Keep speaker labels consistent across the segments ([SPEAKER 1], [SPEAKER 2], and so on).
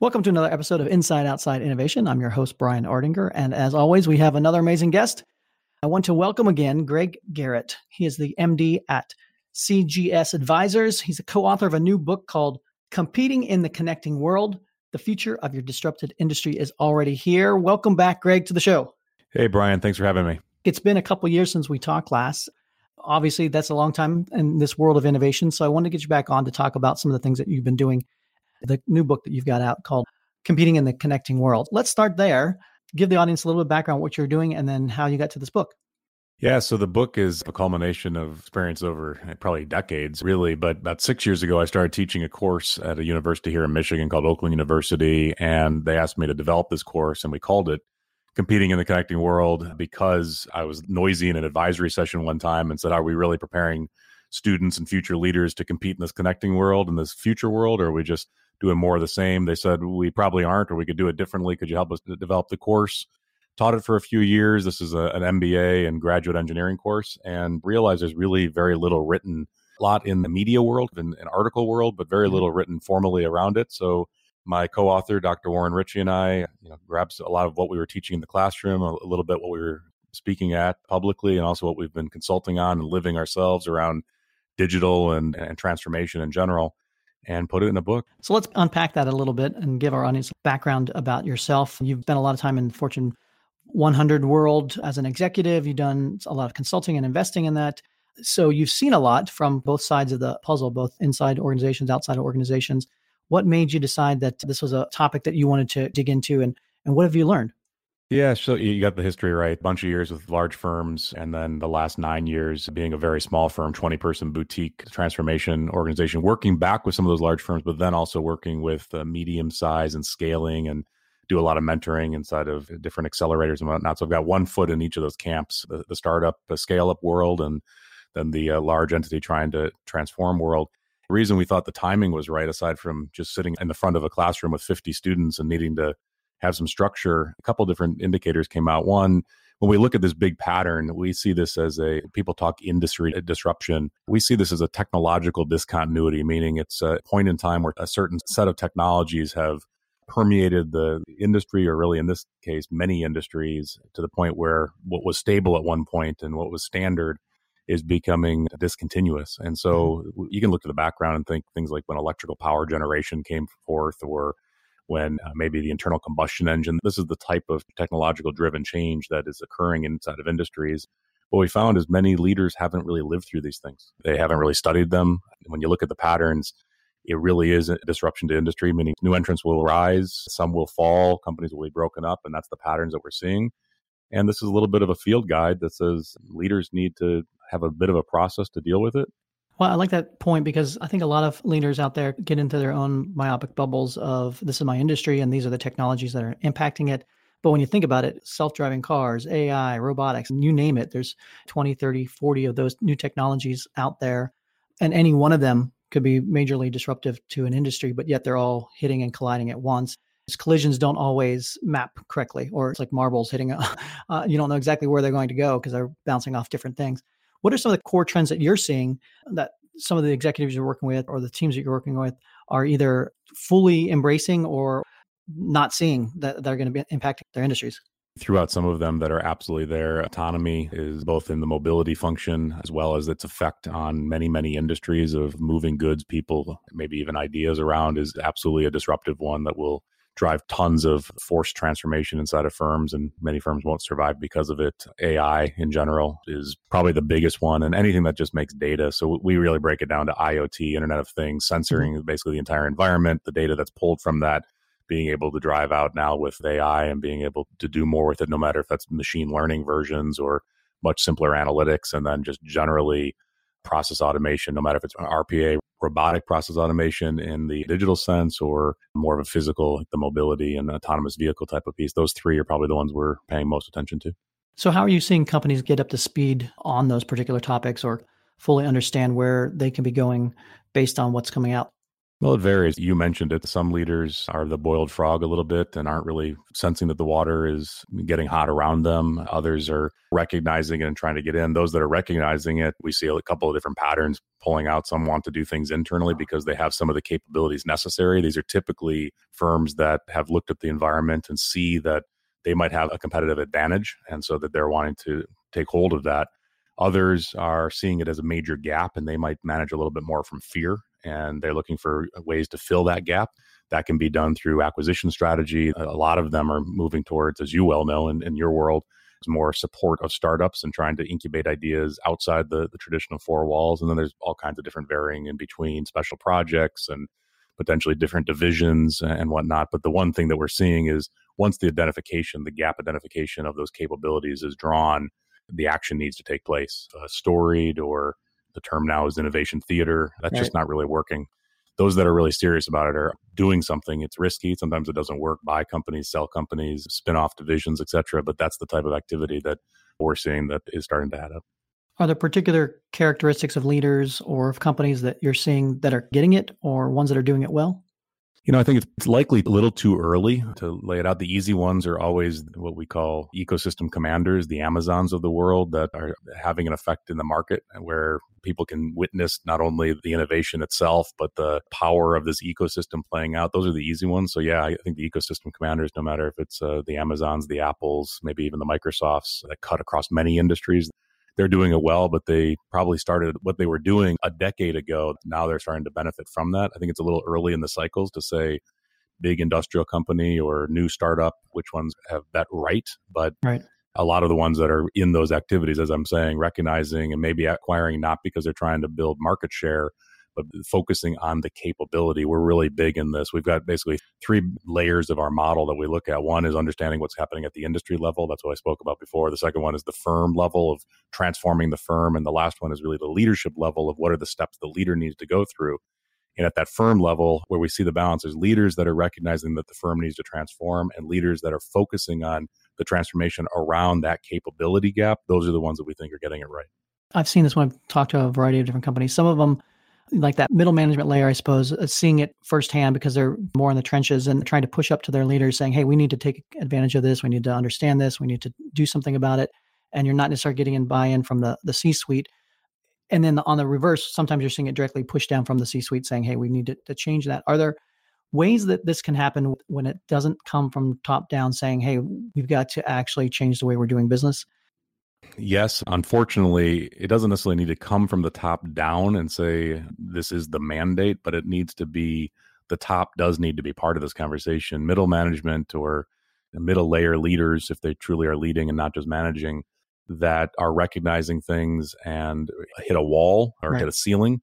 [SPEAKER 1] Welcome to another episode of Inside Outside Innovation. I'm your host, Brian Ardinger. And as always, we have another amazing guest. I want to welcome again Greg Garrett. He is the MD at CGS Advisors. He's a co author of a new book called Competing in the Connecting World The Future of Your Disrupted Industry is Already Here. Welcome back, Greg, to the show.
[SPEAKER 2] Hey, Brian. Thanks for having me.
[SPEAKER 1] It's been a couple years since we talked last. Obviously, that's a long time in this world of innovation. So I wanted to get you back on to talk about some of the things that you've been doing the new book that you've got out called Competing in the Connecting World. Let's start there. Give the audience a little bit of background what you're doing and then how you got to this book.
[SPEAKER 2] Yeah, so the book is a culmination of experience over eh, probably decades, really. But about six years ago, I started teaching a course at a university here in Michigan called Oakland University. And they asked me to develop this course, and we called it Competing in the Connecting World because I was noisy in an advisory session one time and said, Are we really preparing students and future leaders to compete in this connecting world, in this future world, or are we just doing more of the same. They said we probably aren't, or we could do it differently. Could you help us develop the course? Taught it for a few years. This is a, an MBA and graduate engineering course, and realized there's really very little written. A lot in the media world, in an article world, but very mm-hmm. little written formally around it. So my co-author, Dr. Warren Ritchie, and I, you know, grabs a lot of what we were teaching in the classroom, a, a little bit what we were speaking at publicly, and also what we've been consulting on and living ourselves around digital and, and transformation in general and put it in a book.
[SPEAKER 1] So let's unpack that a little bit and give our audience background about yourself. You've spent a lot of time in Fortune 100 world as an executive. You've done a lot of consulting and investing in that. So you've seen a lot from both sides of the puzzle, both inside organizations, outside organizations. What made you decide that this was a topic that you wanted to dig into and, and what have you learned?
[SPEAKER 2] Yeah, so you got the history right. A bunch of years with large firms, and then the last nine years being a very small firm, 20 person boutique transformation organization, working back with some of those large firms, but then also working with uh, medium size and scaling and do a lot of mentoring inside of different accelerators and whatnot. So I've got one foot in each of those camps the, the startup, the scale up world, and then the uh, large entity trying to transform world. The reason we thought the timing was right, aside from just sitting in the front of a classroom with 50 students and needing to have some structure, a couple different indicators came out. One, when we look at this big pattern, we see this as a people talk industry disruption. We see this as a technological discontinuity, meaning it's a point in time where a certain set of technologies have permeated the industry, or really in this case, many industries, to the point where what was stable at one point and what was standard is becoming discontinuous. And so mm-hmm. you can look to the background and think things like when electrical power generation came forth or when uh, maybe the internal combustion engine. This is the type of technological driven change that is occurring inside of industries. What we found is many leaders haven't really lived through these things. They haven't really studied them. When you look at the patterns, it really is a disruption to industry, meaning new entrants will rise, some will fall, companies will be broken up, and that's the patterns that we're seeing. And this is a little bit of a field guide that says leaders need to have a bit of a process to deal with it.
[SPEAKER 1] Well, I like that point because I think a lot of leaders out there get into their own myopic bubbles of this is my industry and these are the technologies that are impacting it. But when you think about it, self driving cars, AI, robotics, you name it, there's 20, 30, 40 of those new technologies out there. And any one of them could be majorly disruptive to an industry, but yet they're all hitting and colliding at once. Collisions don't always map correctly, or it's like marbles hitting, a, uh, you don't know exactly where they're going to go because they're bouncing off different things. What are some of the core trends that you're seeing that some of the executives you're working with or the teams that you're working with are either fully embracing or not seeing that they're going to be impacting their industries?
[SPEAKER 2] throughout some of them that are absolutely there. Autonomy is both in the mobility function as well as its effect on many, many industries of moving goods, people, maybe even ideas around is absolutely a disruptive one that will drive tons of forced transformation inside of firms, and many firms won't survive because of it. AI in general is probably the biggest one, and anything that just makes data. So we really break it down to IoT, Internet of Things, censoring mm-hmm. basically the entire environment, the data that's pulled from that. Being able to drive out now with AI and being able to do more with it, no matter if that's machine learning versions or much simpler analytics, and then just generally process automation, no matter if it's RPA, robotic process automation in the digital sense or more of a physical, like the mobility and autonomous vehicle type of piece. Those three are probably the ones we're paying most attention to.
[SPEAKER 1] So, how are you seeing companies get up to speed on those particular topics or fully understand where they can be going based on what's coming out?
[SPEAKER 2] Well, it varies. You mentioned it. Some leaders are the boiled frog a little bit and aren't really sensing that the water is getting hot around them. Others are recognizing it and trying to get in. Those that are recognizing it, we see a couple of different patterns pulling out. Some want to do things internally because they have some of the capabilities necessary. These are typically firms that have looked at the environment and see that they might have a competitive advantage. And so that they're wanting to take hold of that. Others are seeing it as a major gap and they might manage a little bit more from fear and they're looking for ways to fill that gap. That can be done through acquisition strategy. A lot of them are moving towards, as you well know, in, in your world, is more support of startups and trying to incubate ideas outside the, the traditional four walls. And then there's all kinds of different varying in between special projects and potentially different divisions and whatnot. But the one thing that we're seeing is once the identification, the gap identification of those capabilities is drawn, the action needs to take place, uh, storied or the term now is innovation theater. That's right. just not really working. Those that are really serious about it are doing something. It's risky. Sometimes it doesn't work. Buy companies, sell companies, spin off divisions, etc. But that's the type of activity that we're seeing that is starting to add up.
[SPEAKER 1] Are there particular characteristics of leaders or of companies that you're seeing that are getting it or ones that are doing it well?
[SPEAKER 2] You know, I think it's likely a little too early to lay it out. The easy ones are always what we call ecosystem commanders, the Amazons of the world that are having an effect in the market where people can witness not only the innovation itself, but the power of this ecosystem playing out. Those are the easy ones. So, yeah, I think the ecosystem commanders, no matter if it's uh, the Amazons, the Apples, maybe even the Microsofts that cut across many industries, they're doing it well, but they probably started what they were doing a decade ago. Now they're starting to benefit from that. I think it's a little early in the cycles to say big industrial company or new startup, which ones have that right. But right. a lot of the ones that are in those activities, as I'm saying, recognizing and maybe acquiring not because they're trying to build market share, but focusing on the capability. We're really big in this. We've got basically three layers of our model that we look at. One is understanding what's happening at the industry level. That's what I spoke about before. The second one is the firm level of transforming the firm. And the last one is really the leadership level of what are the steps the leader needs to go through. And at that firm level, where we see the balance, there's leaders that are recognizing that the firm needs to transform and leaders that are focusing on the transformation around that capability gap. Those are the ones that we think are getting it right.
[SPEAKER 1] I've seen this when I've talked to a variety of different companies. Some of them like that middle management layer, I suppose, uh, seeing it firsthand because they're more in the trenches and trying to push up to their leaders saying, hey, we need to take advantage of this. We need to understand this. We need to do something about it. And you're not necessarily getting in buy in from the, the C suite. And then on the reverse, sometimes you're seeing it directly pushed down from the C suite saying, hey, we need to, to change that. Are there ways that this can happen when it doesn't come from top down saying, hey, we've got to actually change the way we're doing business?
[SPEAKER 2] Yes, unfortunately, it doesn't necessarily need to come from the top down and say this is the mandate, but it needs to be the top does need to be part of this conversation. Middle management or middle layer leaders, if they truly are leading and not just managing, that are recognizing things and hit a wall or right. hit a ceiling.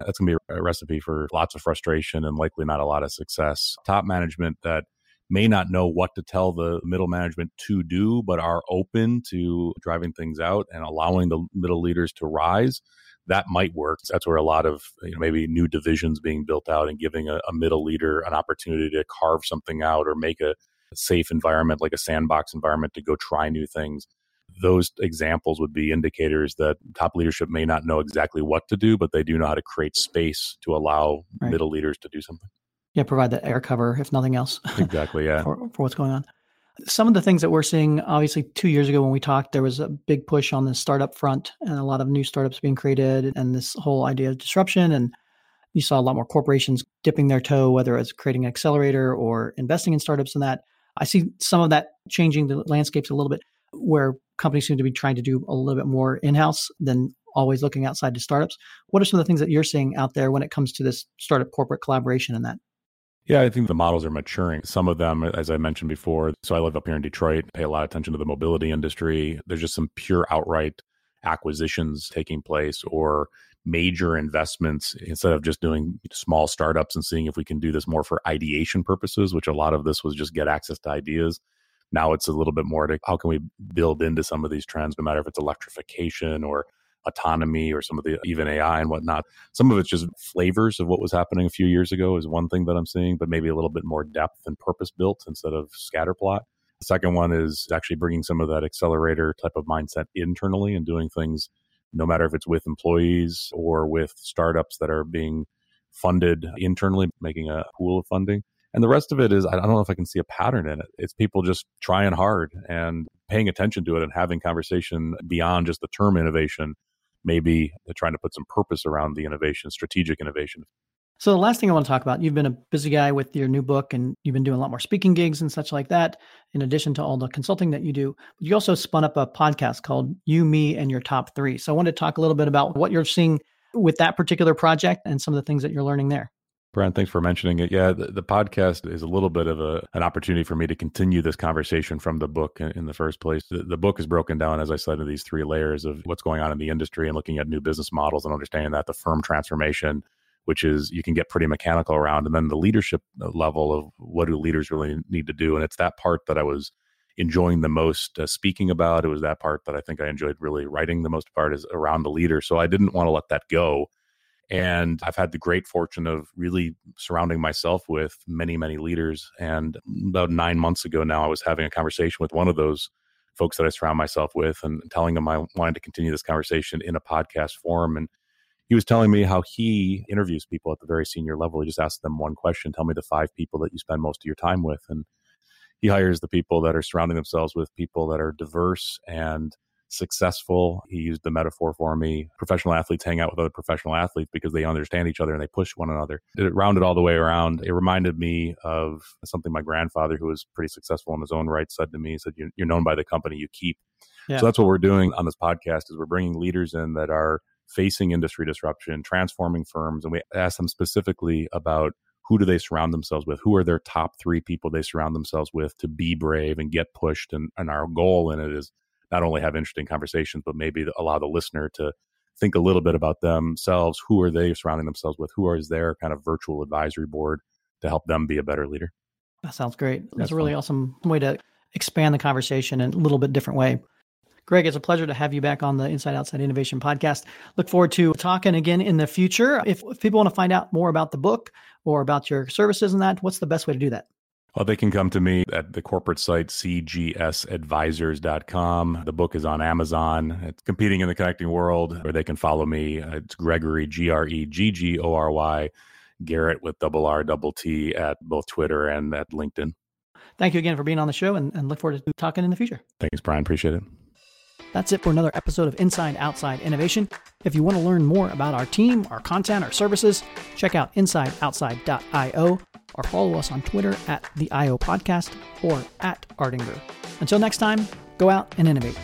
[SPEAKER 2] That's going to be a recipe for lots of frustration and likely not a lot of success. Top management that may not know what to tell the middle management to do, but are open to driving things out and allowing the middle leaders to rise, that might work. That's where a lot of you know, maybe new divisions being built out and giving a, a middle leader an opportunity to carve something out or make a safe environment, like a sandbox environment, to go try new things. Those examples would be indicators that top leadership may not know exactly what to do, but they do know how to create space to allow right. middle leaders to do something
[SPEAKER 1] yeah, provide that air cover, if nothing else.
[SPEAKER 2] Exactly, yeah.
[SPEAKER 1] for, for what's going on. Some of the things that we're seeing, obviously, two years ago when we talked, there was a big push on the startup front and a lot of new startups being created and this whole idea of disruption. And you saw a lot more corporations dipping their toe, whether it's creating an accelerator or investing in startups and that. I see some of that changing the landscapes a little bit where companies seem to be trying to do a little bit more in house than always looking outside to startups. What are some of the things that you're seeing out there when it comes to this startup corporate collaboration and that?
[SPEAKER 2] Yeah, I think the models are maturing. Some of them, as I mentioned before, so I live up here in Detroit, pay a lot of attention to the mobility industry. There's just some pure outright acquisitions taking place or major investments instead of just doing small startups and seeing if we can do this more for ideation purposes, which a lot of this was just get access to ideas. Now it's a little bit more to how can we build into some of these trends, no matter if it's electrification or autonomy or some of the even AI and whatnot. Some of it's just flavors of what was happening a few years ago is one thing that I'm seeing, but maybe a little bit more depth and purpose built instead of scatterplot. The second one is actually bringing some of that accelerator type of mindset internally and doing things, no matter if it's with employees or with startups that are being funded internally, making a pool of funding. And the rest of it is, I don't know if I can see a pattern in it. It's people just trying hard and paying attention to it and having conversation beyond just the term innovation, maybe trying to put some purpose around the innovation, strategic innovation.
[SPEAKER 1] So the last thing I want to talk about, you've been a busy guy with your new book and you've been doing a lot more speaking gigs and such like that, in addition to all the consulting that you do. But you also spun up a podcast called You, Me, and Your Top Three. So I wanted to talk a little bit about what you're seeing with that particular project and some of the things that you're learning there.
[SPEAKER 2] Brian, thanks for mentioning it. Yeah, the, the, podcast is a little bit of a, an opportunity for me to continue this conversation from the book in, in the first place. The, the, book is broken down, as I said, into these three layers of what's going on in the industry and looking at new business models and understanding that the firm transformation, which is you can get pretty mechanical around, and then the leadership level of what do leaders really need to do. And it's that part that I was enjoying the most uh, speaking about. It was that part that I think I enjoyed really writing the most part is around the leader. So I didn't want to let that go and I've had the great fortune of really surrounding myself with many, many leaders. And about nine months ago now, I was having a conversation with one of those folks that I surround myself with and telling him I wanted to continue this conversation in a podcast form. And he was telling me how he interviews people at the very senior level. He just asks them one question Tell me the five people that you spend most of your time with. And he hires the people that are surrounding themselves with people that are diverse and successful. He used the metaphor for me. Professional athletes hang out with other professional athletes because they understand each other and they push one another. It rounded all the way around. It reminded me of something my grandfather, who was pretty successful in his own right, said to me. He said, "You're known by the company you keep." Yeah. So that's what we're doing on this podcast is we're bringing leaders in that are facing industry disruption, transforming firms, and we ask them specifically about who do they surround themselves with? Who are their top three people they surround themselves with to be brave and get pushed? And, and our goal in it is not only have interesting conversations, but maybe allow the listener to think a little bit about themselves. Who are they surrounding themselves with? Who is their kind of virtual advisory board to help them be a better leader?
[SPEAKER 1] That sounds great. That's, That's a really fun. awesome way to expand the conversation in a little bit different way. Greg, it's a pleasure to have you back on the Inside Outside Innovation podcast. Look forward to talking again in the future. If, if people want to find out more about the book or about your services and that, what's the best way to do that?
[SPEAKER 2] Well, they can come to me at the corporate site, cgsadvisors.com. The book is on Amazon. It's competing in the connecting world, or they can follow me. Uh, it's Gregory, G R E G G O R Y, Garrett with double R, double T at both Twitter and at LinkedIn.
[SPEAKER 1] Thank you again for being on the show and, and look forward to talking in the future.
[SPEAKER 2] Thanks, Brian. Appreciate it.
[SPEAKER 1] That's it for another episode of Inside Outside Innovation. If you want to learn more about our team, our content, our services, check out insideoutside.io or follow us on Twitter at the IO Podcast or at Ardinger. Until next time, go out and innovate.